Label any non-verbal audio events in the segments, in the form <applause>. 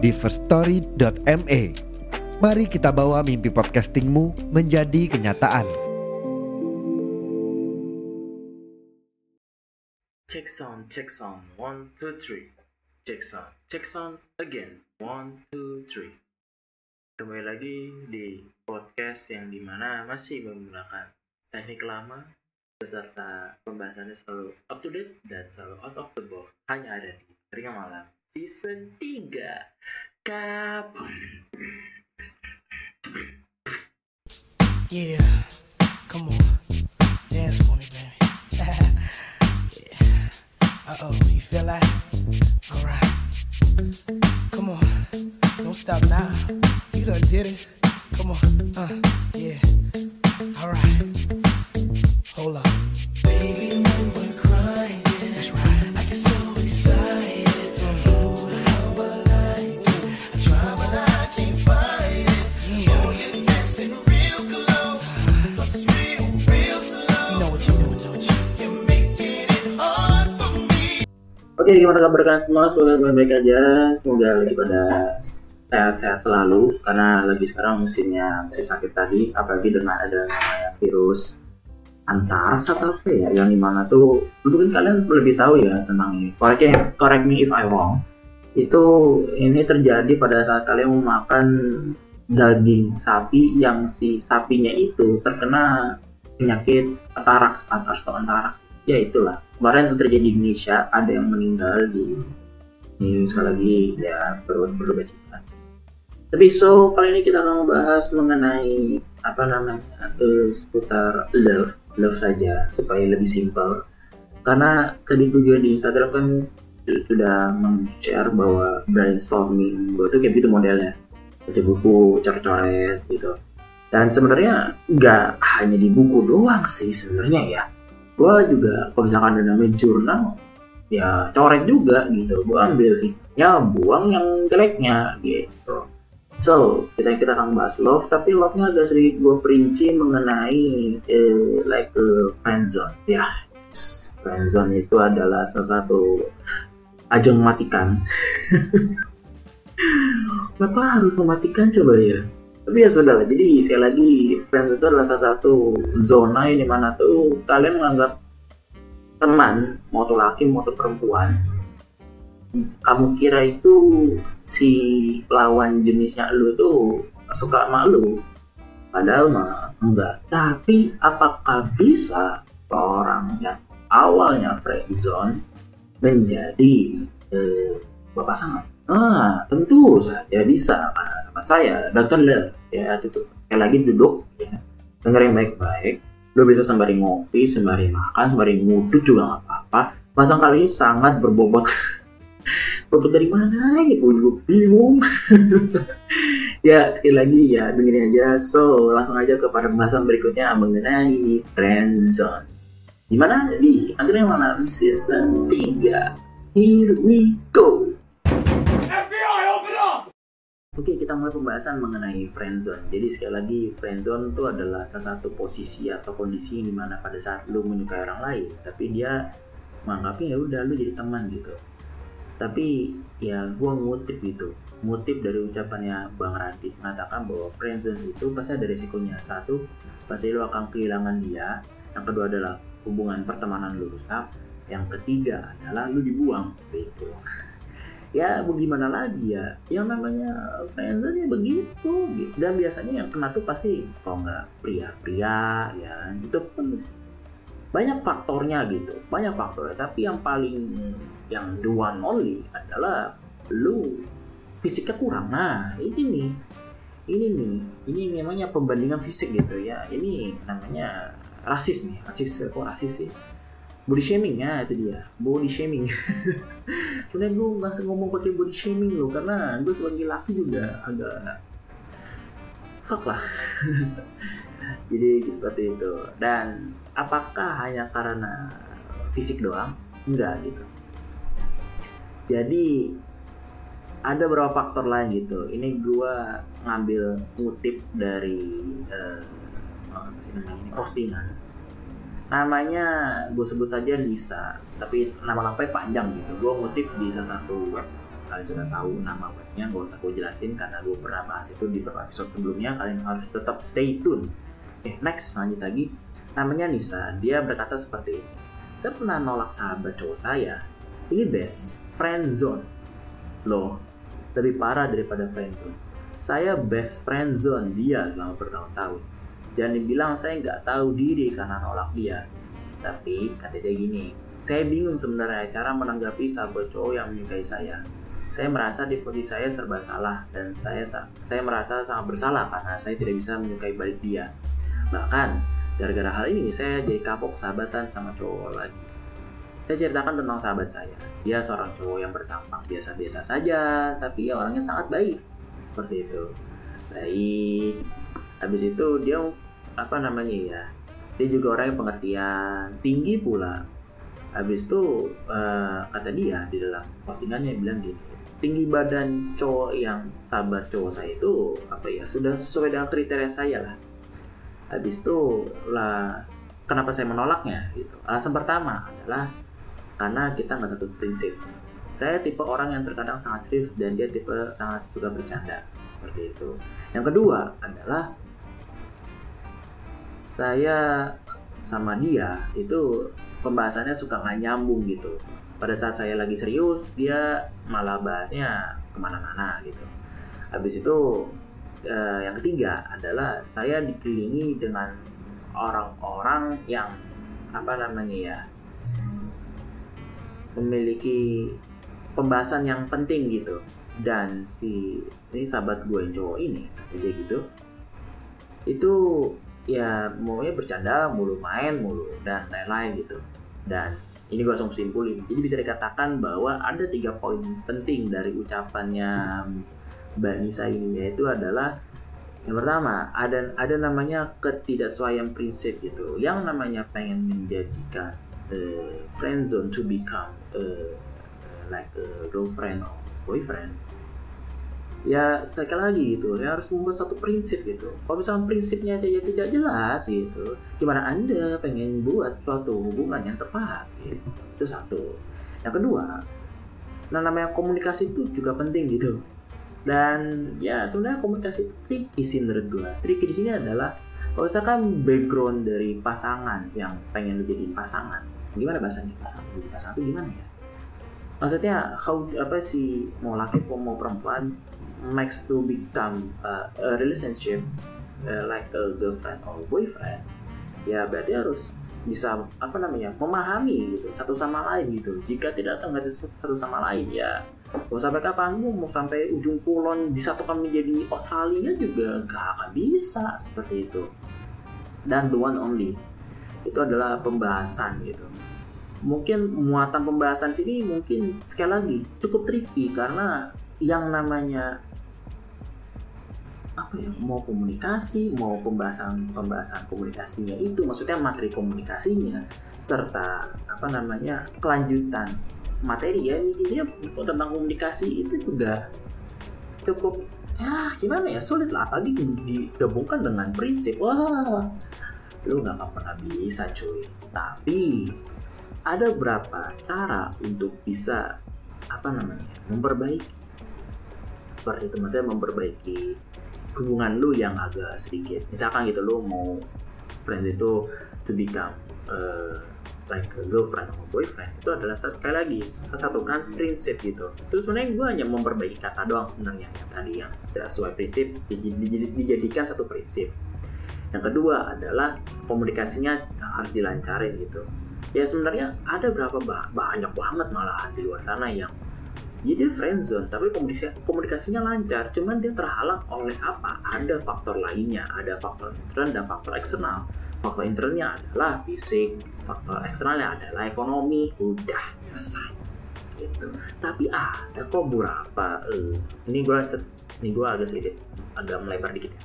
di firststory.me. Mari kita bawa mimpi podcastingmu menjadi kenyataan. Check sound, check sound, one, two, three. Check sound, check sound again, one, two, three. Kembali lagi di podcast yang di mana masih menggunakan teknik lama beserta pembahasannya selalu up to date dan selalu out of the box hanya ada di Ringan Malam season 3 Kapan? Yeah, come on, dance for me, baby. <laughs> yeah. Uh oh, you feel that? Alright. Come on, don't stop now. You done did it. Come on, uh, yeah. Alright. Hold up. Oke, gimana kabar kalian semua? Semoga baik-baik aja. Semoga lagi pada sehat-sehat selalu karena lagi sekarang musimnya musim sakit tadi apalagi dengan ada virus antraks atau apa ya yang di mana tuh mungkin kalian lebih tahu ya tentang ini correct, correct me if I wrong itu ini terjadi pada saat kalian mau makan daging sapi yang si sapinya itu terkena penyakit antraks antraks atau antraks ya itulah kemarin terjadi di Indonesia ada yang meninggal di ini sekali lagi ya perlu perlu baca tapi so kali ini kita akan membahas mengenai apa namanya eh, seputar love love saja supaya lebih simpel. Karena tadi juga di Instagram kan sudah meng-share bahwa brainstorming bahwa itu kayak gitu modelnya. Baca buku coret-coret gitu. Dan sebenarnya nggak hanya di buku doang sih sebenarnya ya gue juga kalau misalkan ada namanya jurnal ya coret juga gitu gue ambil ya buang yang jeleknya gitu So, kita kita akan bahas love, tapi love-nya agak sedikit gue perinci mengenai eh, like uh, friendzone. Ya, yes. friendzone itu adalah salah satu ajang mematikan. <laughs> Kenapa harus mematikan coba ya? Tapi ya sudah lah, jadi sekali lagi friends itu adalah salah satu zona yang di mana tuh kalian menganggap teman, mau tuh laki, mau tuh perempuan, kamu kira itu si lawan jenisnya lu tuh suka sama lu? Padahal mah enggak. Tapi apakah bisa seorang yang awalnya friendzone menjadi eh, bapak sangat? Ah tentu saja bisa karena sama saya. Dokter ya itu. Sekali lagi duduk ya. Dengerin baik-baik. Lu bisa sembari ngopi sembari makan sembari ngudut juga nggak apa-apa. Pasang kali ini sangat berbobot. <laughs> Bobot dari mana gitu gue bingung. <laughs> Ya sekali lagi ya dengerin aja. So langsung aja kepada pembahasan berikutnya mengenai friendzone di mana di akhirnya malam season 3 here we go Oke, kita mulai pembahasan mengenai friendzone. Jadi sekali lagi, friendzone itu adalah salah satu posisi atau kondisi di mana pada saat lu menyukai orang lain, tapi dia menganggapnya ya udah lu jadi teman gitu. Tapi ya gue ngutip gitu. Ngutip dari ucapannya Bang Radit mengatakan bahwa friendzone itu pasti ada resikonya. Satu pasti lo akan kehilangan dia. Yang kedua adalah hubungan pertemanan lu rusak. Yang ketiga adalah lu dibuang gitu ya bagaimana lagi ya? Yang namanya friendzone ya begitu gitu. dan biasanya yang kena tuh pasti kalau nggak pria-pria ya itu pun banyak faktornya gitu banyak faktornya. Tapi yang paling yang the one only adalah lu fisiknya kurang. Nah ini nih ini nih ini namanya pembandingan fisik gitu ya. Ini namanya rasis nih rasis kok rasis sih body shaming ya itu dia. Body shaming. <laughs> Sebenarnya gue nggak ngomong pakai body shaming loh karena gue sebagai laki juga agak fuck lah. <laughs> Jadi seperti itu. Dan apakah hanya karena fisik doang? Enggak gitu. Jadi ada beberapa faktor lain gitu. Ini gua ngambil ngutip dari uh, postingan namanya gue sebut saja Lisa tapi nama lengkapnya panjang gitu. Gue ngutip di salah satu web kalian sudah tahu nama webnya gak usah gue jelasin karena gue pernah bahas itu di beberapa episode sebelumnya. Kalian harus tetap stay tune. Oke next lanjut lagi. Namanya Nisa dia berkata seperti ini. Saya pernah nolak sahabat cowok saya. Ini best friend zone. Loh lebih parah daripada friend zone. Saya best friend zone dia selama bertahun-tahun jangan dibilang saya nggak tahu diri karena nolak dia tapi kata dia gini saya bingung sebenarnya cara menanggapi sahabat cowok yang menyukai saya saya merasa di posisi saya serba salah dan saya saya merasa sangat bersalah karena saya tidak bisa menyukai balik dia bahkan gara-gara hal ini saya jadi kapok sahabatan sama cowok lagi saya ceritakan tentang sahabat saya. Dia seorang cowok yang bertampang biasa-biasa saja, tapi ya orangnya sangat baik. Seperti itu. Baik. Habis itu dia apa namanya ya? Dia juga orang yang pengertian, tinggi pula. Habis itu uh, kata dia di dalam postingannya bilang gini, tinggi badan cowok yang sahabat cowok saya itu apa ya sudah sesuai dengan kriteria saya lah. Habis itu lah kenapa saya menolaknya gitu. Alasan pertama adalah karena kita nggak satu prinsip. Saya tipe orang yang terkadang sangat serius dan dia tipe sangat suka bercanda seperti itu. Yang kedua adalah saya sama dia itu pembahasannya suka nggak nyambung gitu. Pada saat saya lagi serius, dia malah bahasnya ke mana-mana gitu. Habis itu eh, yang ketiga adalah saya dikelilingi dengan orang-orang yang apa namanya ya memiliki pembahasan yang penting gitu dan si ini sahabat gue yang cowok ini aja gitu itu ya maunya bercanda mulu main mulu dan lain-lain gitu. Dan ini gue langsung simpulin. Jadi bisa dikatakan bahwa ada tiga poin penting dari ucapannya Mbak Nisa ini yaitu adalah yang pertama ada ada namanya ketidaksesuaian prinsip gitu. Yang namanya pengen menjadikan uh, friend zone to become uh, like a girlfriend or boyfriend ya sekali lagi gitu ya harus membuat satu prinsip gitu. Kalau misalnya prinsipnya aja ya tidak jelas gitu gimana anda pengen buat suatu hubungan yang tepat gitu? Itu satu. Yang kedua nah namanya komunikasi itu juga penting gitu. Dan ya sebenarnya komunikasi itu tricky sih menurut gue tricky di sini adalah kalau misalkan background dari pasangan yang pengen menjadi pasangan gimana bahasanya? Pasangan menjadi pasangan itu gimana ya? Maksudnya how apa sih mau laki mau perempuan makes to become uh, a relationship uh, like a girlfriend or boyfriend ya berarti harus bisa apa namanya memahami gitu satu sama lain gitu. Jika tidak sangat satu sama lain ya. Mau sampai kapan mau sampai ujung kulon disatukan menjadi Australia juga gak akan bisa seperti itu. Dan the one only itu adalah pembahasan gitu. Mungkin muatan pembahasan sini mungkin sekali lagi cukup tricky karena yang namanya apa ya? Mau komunikasi mau pembahasan pembahasan komunikasinya itu maksudnya materi komunikasinya serta apa namanya kelanjutan materi ya. Ini tentang komunikasi itu juga cukup ya gimana ya sulit lah. Lagi digabungkan dengan prinsip wah lu nggak akan pernah bisa cuy. Tapi ada berapa cara untuk bisa apa namanya memperbaiki? Seperti itu maksudnya memperbaiki hubungan lu yang agak sedikit. Misalkan gitu lu mau friend itu to become uh, like a girlfriend atau boyfriend itu adalah sekali lagi salah satu kan prinsip gitu. Terus sebenarnya gue hanya memperbaiki kata doang sebenarnya yang tadi yang tidak sesuai prinsip dijadikan satu prinsip. Yang kedua adalah komunikasinya harus dilancarin gitu. Ya sebenarnya ada berapa banyak banget malahan di luar sana yang jadi friend zone tapi komunikasi, komunikasinya lancar cuman dia terhalang oleh apa? Ada faktor lainnya ada faktor internal dan faktor eksternal. Faktor internalnya adalah fisik faktor eksternalnya adalah ekonomi. Udah selesai. Gitu. Tapi ada kok beberapa eh, ini gue ini gue agak sedikit agak melebar dikit ya.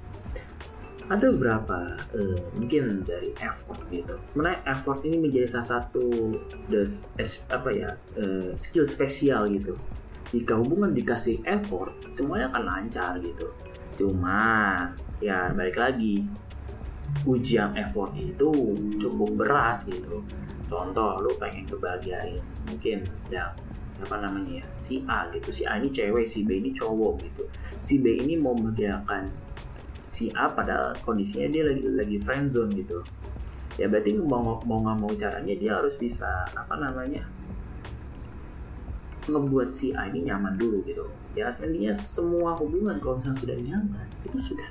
Ada beberapa eh, mungkin dari effort gitu. Sebenarnya effort ini menjadi salah satu es, apa ya eh, skill spesial gitu jika hubungan dikasih effort semuanya akan lancar gitu. Cuma ya balik lagi ujian effort itu cukup berat gitu. Contoh lu pengen kebahagiain mungkin yang apa namanya ya si A gitu. Si A ini cewek si B ini cowok gitu. Si B ini mau membahagiakan si A pada kondisinya dia lagi lagi friend zone gitu. Ya berarti mau mau nggak mau caranya dia harus bisa apa namanya ngebuat si A ini nyaman dulu gitu. Ya sebenarnya semua hubungan kalau misalnya sudah nyaman itu sudah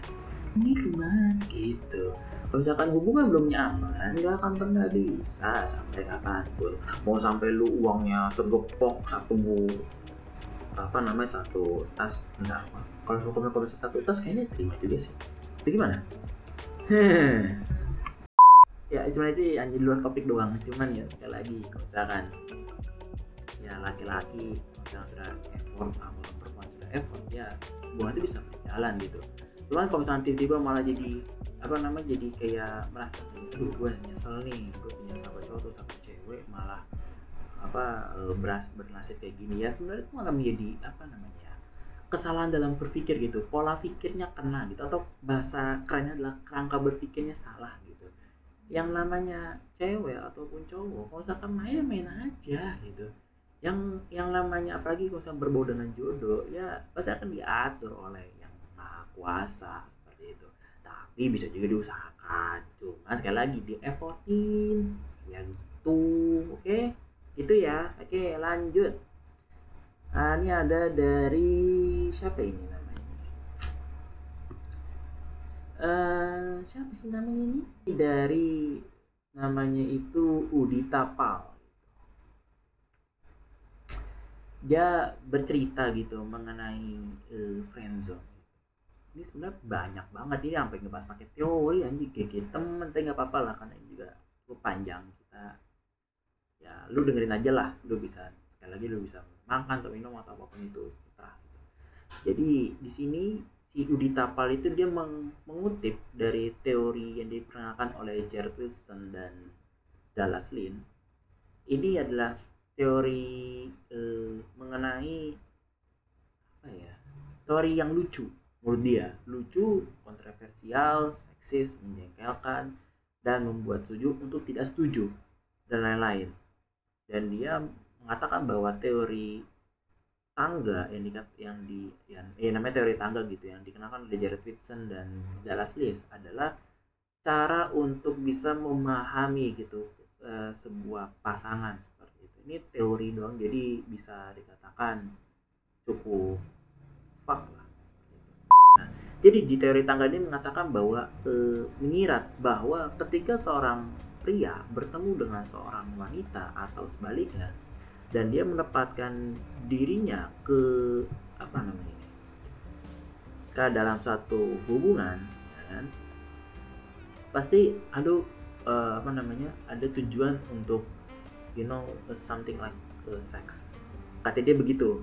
nikmat gitu. Kalau misalkan hubungan belum nyaman nggak akan pernah bisa sampai kapan pun. Mau sampai lu uangnya segepok satu apa namanya satu tas enggak. Kalau hukumnya kalau satu tas kayaknya terima juga sih. Itu gimana? <laughs> Ya cuma sih di luar topik doang. Cuman ya sekali lagi kalau misalkan ya laki-laki yang sudah effort atau perempuan sudah effort ya hubungan itu bisa berjalan gitu. Cuman kalau misalnya tiba-tiba malah jadi apa namanya jadi kayak merasa aduh gue nyesel nih gue punya sahabat cowok atau sahabat cewek malah apa beras bernasib kayak gini ya sebenarnya itu malah menjadi apa namanya kesalahan dalam berpikir gitu. Pola pikirnya kena gitu atau bahasa kerennya adalah kerangka berpikirnya salah gitu. Yang namanya cewek ataupun cowok kalau misalkan main main aja gitu yang yang namanya apalagi kalau misalnya berbau dengan jodoh ya pasti akan diatur oleh yang maha kuasa seperti itu. Tapi bisa juga diusahakan. Cuma sekali lagi di effortin ya gitu oke? Okay? gitu ya. Oke okay, lanjut. Nah, ini ada dari siapa ini namanya? Uh, siapa sih namanya ini dari namanya itu Udita Pal dia bercerita gitu mengenai uh, friendzone ini sebenarnya banyak banget ini sampai ngebahas pakai teori anjing. Kayak temen tapi nggak apa-apa lah karena ini juga lu panjang. Kita ya lu dengerin aja lah. Lu bisa sekali lagi lu bisa makan atau minum atau apa pun itu setelah gitu. jadi di sini si Udi Tapal itu dia meng mengutip dari teori yang diperkenalkan oleh Jared Wilson dan Dallas Lin ini adalah teori eh, mengenai apa ya teori yang lucu menurut dia. Lucu kontroversial seksis menjengkelkan dan membuat setuju untuk tidak setuju dan lain-lain. Dan dia mengatakan bahwa teori tangga yang di yang di yang eh, namanya teori tangga gitu yang dikenakan oleh Jared Whitson dan Dallas Lewis adalah cara untuk bisa memahami gitu eh, sebuah pasangan ini teori doang jadi bisa dikatakan cukup fuck lah nah, jadi di teori tangga ini mengatakan bahwa e, menyirat bahwa ketika seorang pria bertemu dengan seorang wanita atau sebaliknya dan dia menempatkan dirinya ke apa namanya ke dalam satu hubungan ya kan pasti ada uh, apa namanya ada tujuan untuk you know uh, something like uh, sex. Kata dia begitu.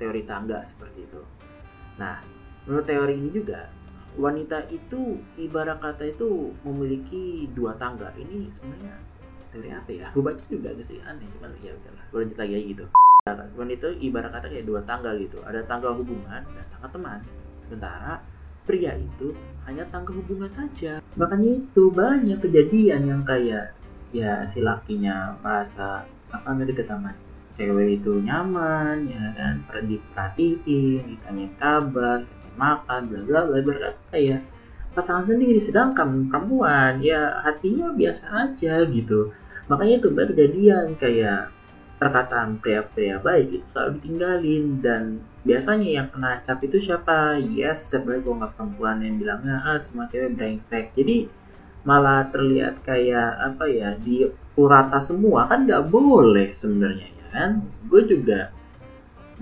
Teori tangga seperti itu. Nah menurut teori ini juga wanita itu ibarat kata itu memiliki dua tangga. Ini sebenarnya teori apa ya? Gue baca juga agak sih aneh cuman ya udahlah. Lanjut lagi gitu. Wanita ibarat kata kayak dua tangga gitu. Ada tangga hubungan dan tangga teman. Sementara pria itu hanya tangga hubungan saja. Makanya itu banyak kejadian yang kayak ya si lakinya merasa apa nggak deket cewek itu nyaman ya kan diperhatiin ditanya kabar makan bla bla bla berkata ya pasangan sendiri sedangkan perempuan ya hatinya biasa aja gitu. Makanya itu baru kejadian kayak perkataan pria-pria baik itu selalu ditinggalin dan biasanya yang kena cap itu siapa? Yes sebenarnya gue nggak perempuan yang bilangnya ah semua cewek brengsek. Jadi malah terlihat kayak apa ya di purata semua kan nggak boleh sebenarnya ya kan gue juga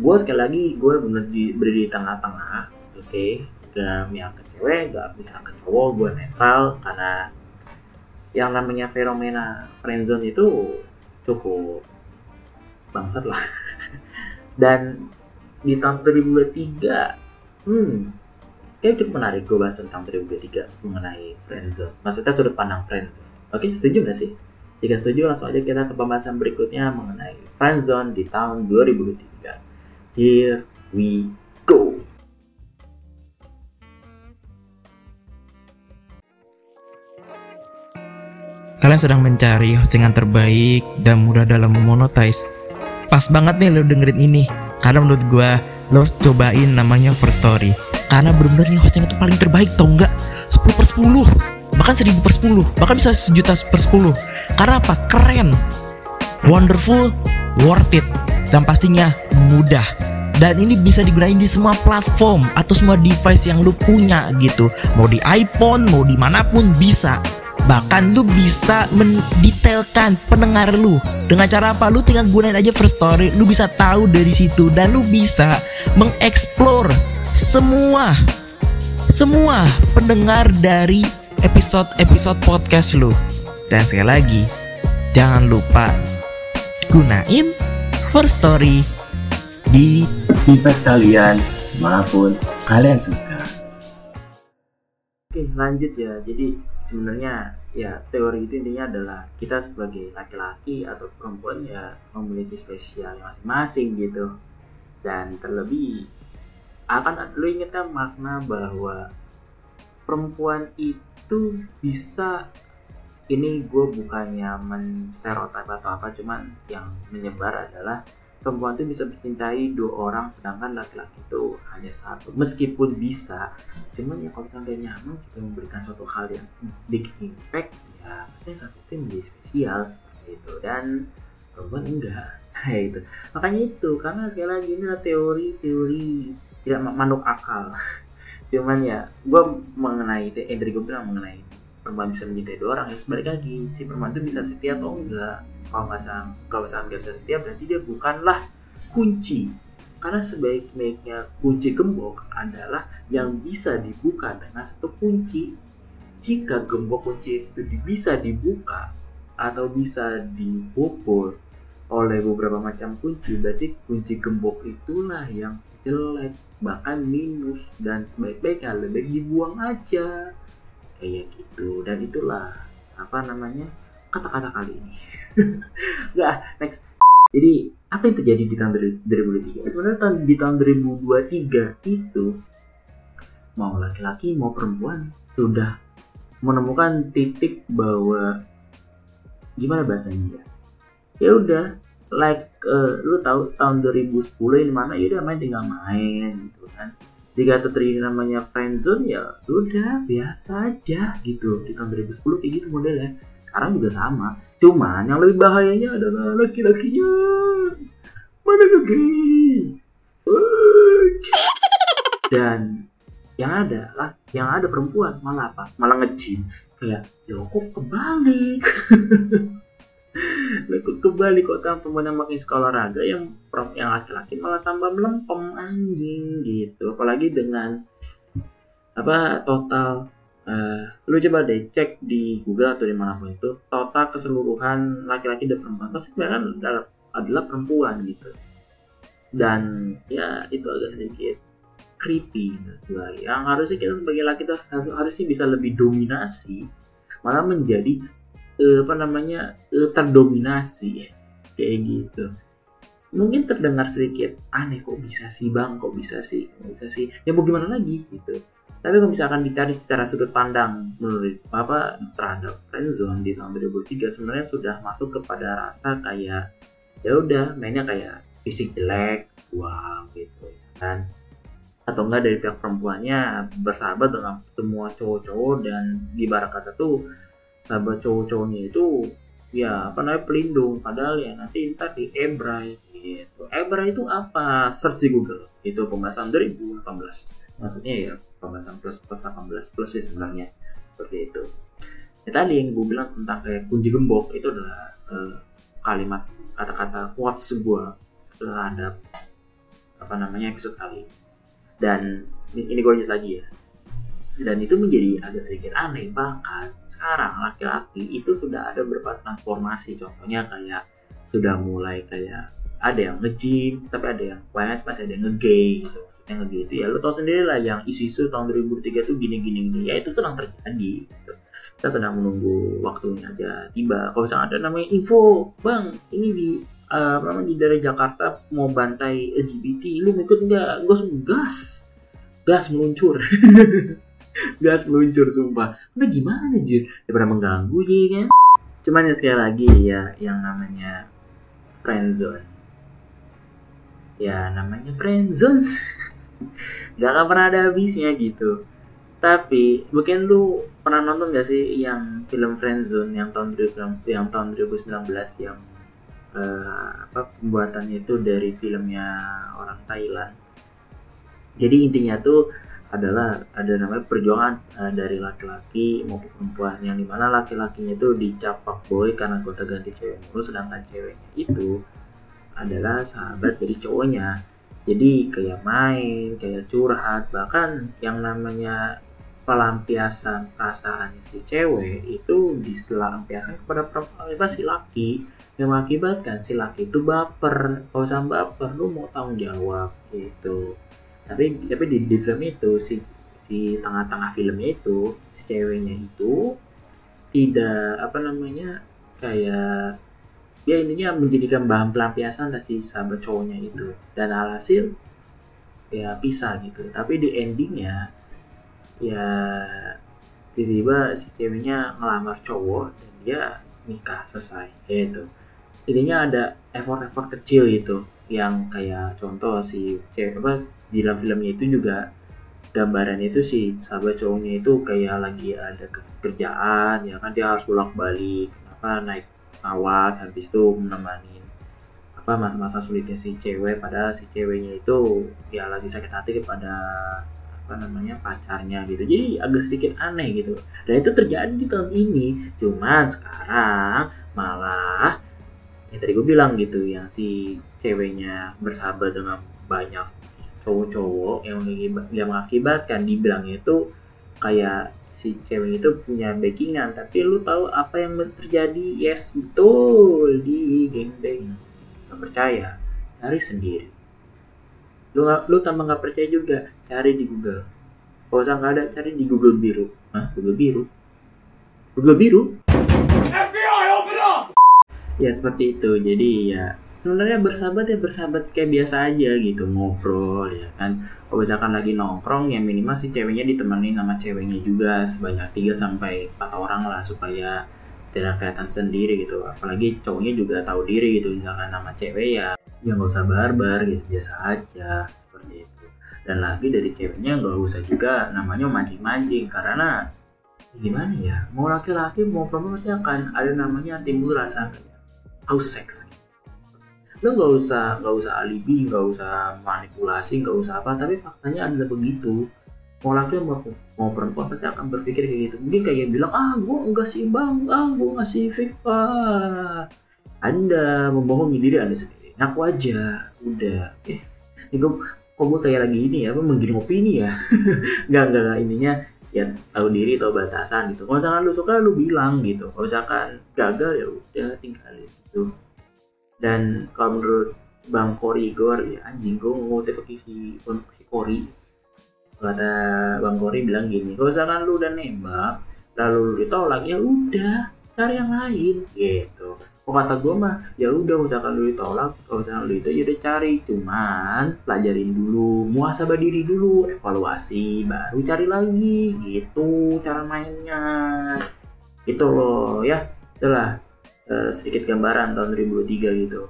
gue sekali lagi gue bener di berdiri di tengah-tengah oke okay? gak pihak ke cewek gak pihak ke cowok gue netral karena yang namanya fenomena friendzone itu cukup bangsat lah <laughs> dan di tahun 2023 hmm kayak cukup menarik gue bahas tentang 2023 mengenai friendzone maksudnya sudut pandang friendzone oke setuju gak sih jika setuju langsung aja kita ke pembahasan berikutnya mengenai friendzone di tahun 2023 here we go Kalian sedang mencari hostingan terbaik dan mudah dalam memonetize. Pas banget nih lo dengerin ini. Karena menurut gue lo cobain namanya First Story. Karena bener-bener nih hosting itu paling terbaik tau nggak? 10 per 10 Bahkan 1000 per 10 Bahkan bisa sejuta per 10 Karena apa? Keren. Wonderful. Worth it. Dan pastinya mudah. Dan ini bisa digunain di semua platform atau semua device yang lu punya gitu. Mau di iPhone mau di mana pun bisa. Bahkan lu bisa mendetailkan pendengar lu. Dengan cara apa? Lu tinggal gunain aja first story. Lu bisa tahu dari situ. Dan lu bisa mengeksplor semua semua pendengar dari episode-episode podcast lu. Dan sekali lagi jangan lupa gunain first story di device kalian mana pun kalian suka. Oke lanjut ya. Jadi sebenarnya ya teori itu intinya adalah kita sebagai laki-laki atau perempuan ya memiliki spesial masing-masing gitu. Dan terlebih akan lu ingat kan makna bahwa perempuan itu bisa ini gue bukannya menstereotip atau apa cuman yang menyebar adalah perempuan itu bisa mencintai dua orang sedangkan laki-laki itu hanya satu. Meskipun bisa cuman ya kalau sampai nyaman kita memberikan suatu hal yang big impact ya pasti satu itu menjadi spesial seperti itu. Dan perempuan enggak <laughs> kayak itu makanya itu karena sekali lagi ini adalah teori-teori tidak manuk akal. <laughs> Cuman ya gue mengenai itu eh dari gue bilang mengenai perempuan bisa mencintai dua orang ya sebenarnya lagi si perempuan itu bisa setia atau enggak? Kalau misalnya kalau misalnya nggak bisa setia berarti dia bukanlah kunci. Karena sebaik-baiknya kunci gembok adalah yang bisa dibuka dengan satu kunci. Jika gembok kunci itu bisa dibuka atau bisa dibobol oleh beberapa macam kunci berarti kunci gembok itulah yang jelek bahkan minus dan sebaik-baiknya lebih dibuang aja. Kayak gitu. Dan itulah apa namanya kata-kata kali ini. <laughs> Nggak next. Jadi apa yang terjadi di tahun 2003 sebenarnya tahun di tahun 2023 itu mau laki-laki mau perempuan sudah menemukan titik bahwa gimana bahasanya ya? Ya udah like uh, lu tahu tahun 2010 ini mana ya udah main tinggal main gitu kan. Jika terjadi namanya friendzone ya udah biasa aja gitu. Di tahun 2010 kayak gitu modelnya. Sekarang juga sama. Cuman yang lebih bahayanya adalah laki-lakinya. Mana lagi dan yang ada lah yang ada perempuan malah apa? Malah ngejim kayak lo kok kebalik <laughs> lo kok kebalik kok perempuan yang makin suka olahraga yang yang laki-laki malah tambah melempem anjing gitu. Apalagi dengan apa total uh, lu coba deh cek di Google atau di mana pun itu total keseluruhan laki-laki dan perempuan pasti kan adalah, adalah perempuan gitu. Dan ya itu agak sedikit creepy gue yang harusnya kita sebagai laki itu harusnya bisa lebih dominasi malah menjadi uh, apa namanya uh, terdominasi kayak gitu. Mungkin terdengar sedikit aneh kok bisa sih bang? Kok bisa sih? Kok bisa sih? Ya mau gimana lagi gitu. Tapi kalau misalkan dicari secara sudut pandang menurut apa terhadap friendzone di tahun 2003 sebenarnya sudah masuk kepada rasa kayak ya udah mainnya kayak fisik jelek uang gitu kan. Atau enggak dari pihak perempuannya bersahabat dengan semua cowok-cowok dan di barat kata tuh sahabat cowok-cowoknya itu ya apa namanya pelindung. Padahal ya nanti ntar di ebray gitu. Ebray itu apa? Search di google. Itu pembahasan 2018 maksudnya ya pembahasan plus plus 18 plus sih sebenarnya. Seperti itu. Ya tadi yang gue bilang tentang kayak kunci gembok itu adalah uh, kalimat kata-kata quotes sebuah terhadap apa namanya episode kali. Ini dan ini gue lanjut lagi ya dan itu menjadi agak sedikit aneh bahkan sekarang laki-laki itu sudah ada beberapa transformasi. Contohnya kayak sudah mulai kayak ada yang nge-gym tapi ada yang quiet masih ada yang nge-gay gitu. Maksudnya nge-gay itu ya lu tau sendiri lah yang isu-isu tahun 2003 tuh gini gini. Gini ya itu sedang terjadi gitu. kita sedang menunggu waktunya aja tiba. Kalau misalnya ada namanya info bang ini di uh, di daerah Jakarta mau bantai LGBT lu ikut nggak? Gas gas. Gas meluncur <laughs> gas meluncur sumpah. Udah gimana jir? Daripada mengganggu ya kan? Cuman ya sekali lagi ya yang namanya friendzone ya namanya friendzone <laughs> gak akan pernah ada habisnya gitu. Tapi mungkin lu pernah nonton gak sih yang film friendzone yang tahun 2019 yang tahun 2019 yang uh, apa pembuatannya itu dari filmnya orang Thailand? Jadi intinya tuh adalah ada namanya perjuangan uh, dari laki-laki maupun perempuan. Yang di mana laki-lakinya itu dicap boy karena gonta ganti cewek mulu sedangkan ceweknya itu adalah sahabat dari cowoknya. Jadi kayak main kayak curhat bahkan yang namanya pelampiasan perasaan si cewek itu diselampiaskan kepada perempuan apa si laki. Yang mengakibatkan si laki itu baper. Kalau sama baper lu mau tanggung jawab gitu tapi tapi di, di film itu si si tengah-tengah filmnya itu si ceweknya itu tidak apa namanya kayak ya intinya menjadikan bahan pelampiasan dari si sahabat cowoknya itu. Dan alhasil ya pisah gitu. Tapi di endingnya ya tiba-tiba si ceweknya ngelamar cowok dan dia nikah selesai gitu. Intinya ada effort-effort kecil gitu yang kayak contoh si cewek di dalam filmnya itu juga gambarannya itu sih sahabat cowoknya itu kayak lagi ada kerjaan ya kan dia harus bolak balik apa naik pesawat habis itu menemani apa masa-masa sulitnya si cewek pada si ceweknya itu ya lagi sakit hati kepada apa namanya pacarnya gitu. Jadi agak sedikit aneh gitu. Dan itu terjadi di tahun ini. Cuman sekarang malah ya tadi gue bilang gitu yang si ceweknya bersahabat dengan banyak cowok-cowok yang yang mengakibatkan dibilang itu kayak si cewek itu punya backingan tapi lu tahu apa yang terjadi? Yes betul di game bang gak percaya cari sendiri. Lu gak, lu tambah nggak percaya juga cari di Google. Kalau nggak ada cari di Google biru. Hah? Google biru? Google biru? FBI open up! Ya seperti itu. Jadi ya sebenarnya bersahabat ya bersahabat kayak biasa aja gitu ngobrol ya kan. Kalau misalkan lagi nongkrong ya minimal si ceweknya ditemani sama ceweknya juga sebanyak 3 sampai 4 orang lah supaya tidak kelihatan sendiri gitu. Apalagi cowoknya juga tahu diri gitu misalkan nama cewek ya ya nggak usah barbar gitu biasa aja seperti itu. Dan lagi dari ceweknya nggak usah juga namanya mancing-mancing karena gimana ya mau laki-laki mau perempuan pasti akan ada namanya timbul rasa haus seks lo nggak usah nggak usah alibi nggak usah manipulasi nggak usah apa tapi faktanya adalah begitu. Mau laki mau, mau perempuan pasti akan berpikir kayak gitu. Mungkin kayak bilang ah gue enggak sih bang? Ah gue ngasih FIFA anda membohongi diri anda sendiri. Ngaku aja. Udah. Eh ini gue kok gue kayak lagi ini ya apa menggiring opini ya? <laughs> Nggak nggak ininya ya tahu diri tahu batasan gitu. Kalau misalkan lu suka lu bilang gitu. Kalau misalkan gagal ya udah tinggalin. Gitu dan kalau menurut Bang Kori Gor ya anjing gue ngutip si, si Kori. Kata Bang Kori bilang gini kalau misalkan lu udah nembak lalu lu ditolak ya udah cari yang lain. Gitu. Kok kata gue mah ya udah misalkan lu ditolak kalau misalkan lu itu ya udah cari. Cuman pelajarin dulu muasabah diri dulu evaluasi baru cari lagi. Gitu cara mainnya. Itu loh ya. Itulah sedikit gambaran tahun 2003 gitu.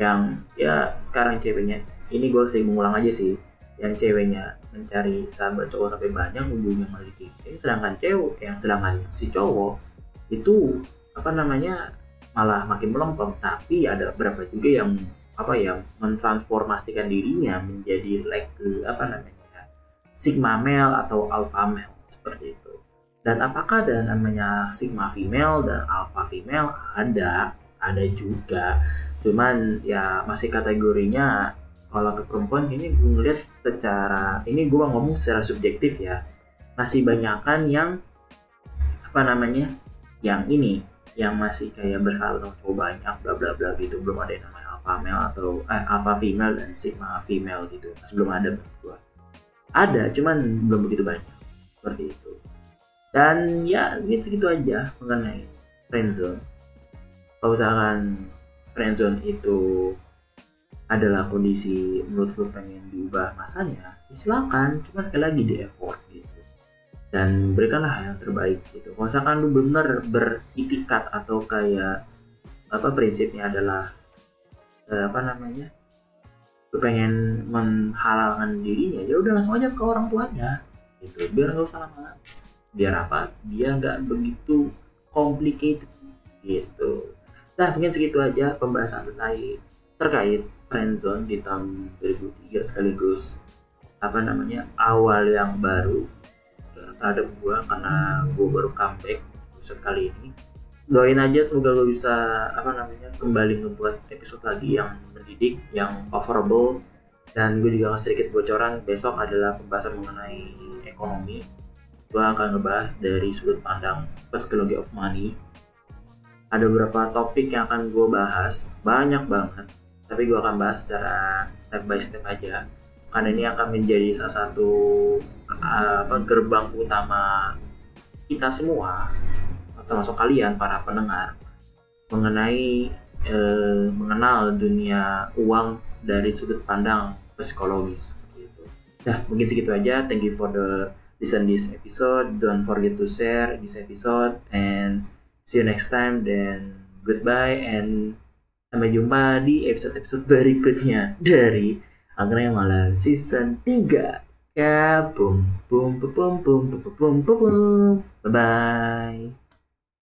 Yang ya sekarang ceweknya ini gue sih mengulang aja sih yang ceweknya mencari sahabat cowok tapi banyak ujungnya malah dikikik sedangkan cewek yang sedangkan si cowok itu apa namanya malah makin melempem. Tapi ada beberapa juga yang apa ya mentransformasikan dirinya menjadi like apa namanya sigma male atau alpha male seperti itu dan apakah ada namanya sigma female dan alpha female? Ada, ada juga. Cuman ya masih kategorinya kalau ke perempuan ini gue ngeliat secara ini gue ngomong secara subjektif ya. Masih banyakan yang apa namanya yang ini yang masih kayak bersahabat cowok banyak bla bla bla gitu. Belum ada yang namanya alpha male atau eh, alpha female dan sigma female gitu. Sebelum ada gua. Ada cuman belum begitu banyak. Seperti itu dan ya gitu segitu aja mengenai friendzone kalau misalkan friendzone itu adalah kondisi menurut lu pengen diubah masanya ya silakan. Cuma sekali lagi di effort gitu. Dan berikanlah yang terbaik gitu. Kalau misalkan lu benar beritikat atau kayak apa prinsipnya adalah eh, apa namanya lu pengen menghalalkan dirinya ya udah langsung aja ke orang tuanya gitu. Biar nggak usah lama biar apa? Biar nggak begitu complicated. Gitu. Nah mungkin segitu aja pembahasan terkait terkait friendzone di tahun 2003 sekaligus apa namanya awal yang baru terhadap gua karena gua baru comeback episode kali ini. Doain aja semoga lo bisa apa namanya kembali ngebuat episode lagi yang mendidik yang favorable dan gue juga sedikit bocoran besok adalah pembahasan mengenai ekonomi gue akan ngebahas dari sudut pandang psychology of money ada beberapa topik yang akan gue bahas banyak banget tapi gue akan bahas secara step by step aja karena ini akan menjadi salah satu apa gerbang utama kita semua termasuk kalian para pendengar mengenai eh, mengenal dunia uang dari sudut pandang psikologis. Nah, mungkin segitu aja. Thank you for the listen this episode. Don't forget to share this episode and see you next time then goodbye and sampai jumpa di episode-episode berikutnya dari Anggrek Malam season 3. Ya, boom, boom, boom, boom, boom, boom, boom, boom, boom. Bye bye.